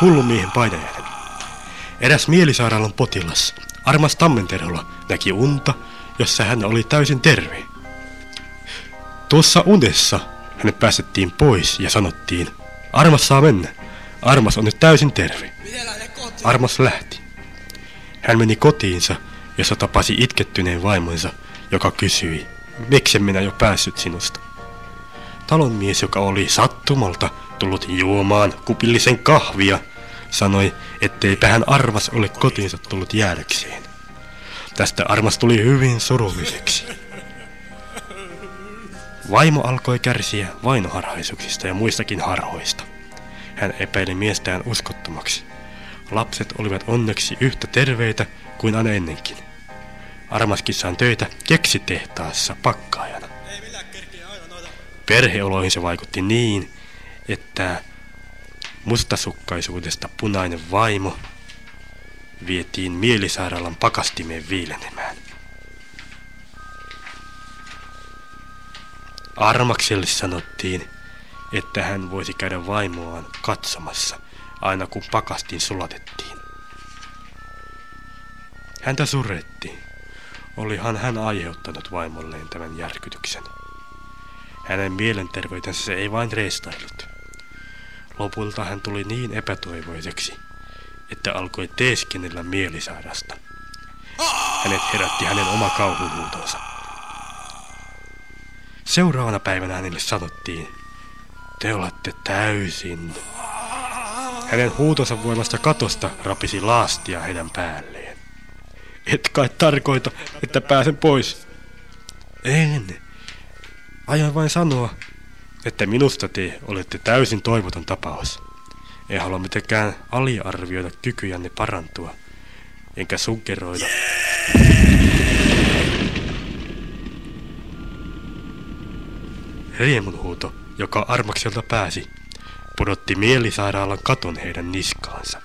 Hullumiehen painajainen. Eräs mielisairaalan potilas, Armas Tammenterholla, näki unta, jossa hän oli täysin terve. Tuossa unessa hänet päästettiin pois ja sanottiin, Armas saa mennä. Armas on nyt täysin terve. Armas lähti. Hän meni kotiinsa, jossa tapasi itkettyneen vaimonsa, joka kysyi, miksi minä jo päässyt sinusta. Talonmies, joka oli sattumalta tullut juomaan kupillisen kahvia, sanoi, ettei hän Armas ole kotiinsa tullut jäädäkseen. Tästä Armas tuli hyvin surulliseksi. Vaimo alkoi kärsiä vainoharhaisuksista ja muistakin harhoista. Hän epäili miestään uskottomaksi. Lapset olivat onneksi yhtä terveitä kuin aina ennenkin. Armaskissaan töitä keksitehtaassa pakkaajana. Perheoloihin se vaikutti niin, että mustasukkaisuudesta punainen vaimo vietiin mielisairaalan pakastimeen viilenemään. Armakselle sanottiin, että hän voisi käydä vaimoaan katsomassa aina kun pakastin sulatettiin. Häntä surretti. Olihan hän aiheuttanut vaimolleen tämän järkytyksen. Hänen mielenterveytensä ei vain reistailut. Lopulta hän tuli niin epätoivoiseksi, että alkoi teeskennellä mielisairasta. Hänet herätti hänen oma kauhuhuutonsa. Seuraavana päivänä hänelle sanottiin, te olette täysin. Hänen huutonsa voimasta katosta rapisi laastia heidän päälleen. Et kai tarkoita, että pääsen pois. En. Aion vain sanoa, että minusta te olette täysin toivoton tapaus. En halua mitenkään aliarvioida kykyjänne parantua, enkä suggeroida. Riemunhuuto, joka armakselta pääsi, pudotti mielisairaalan katon heidän niskaansa.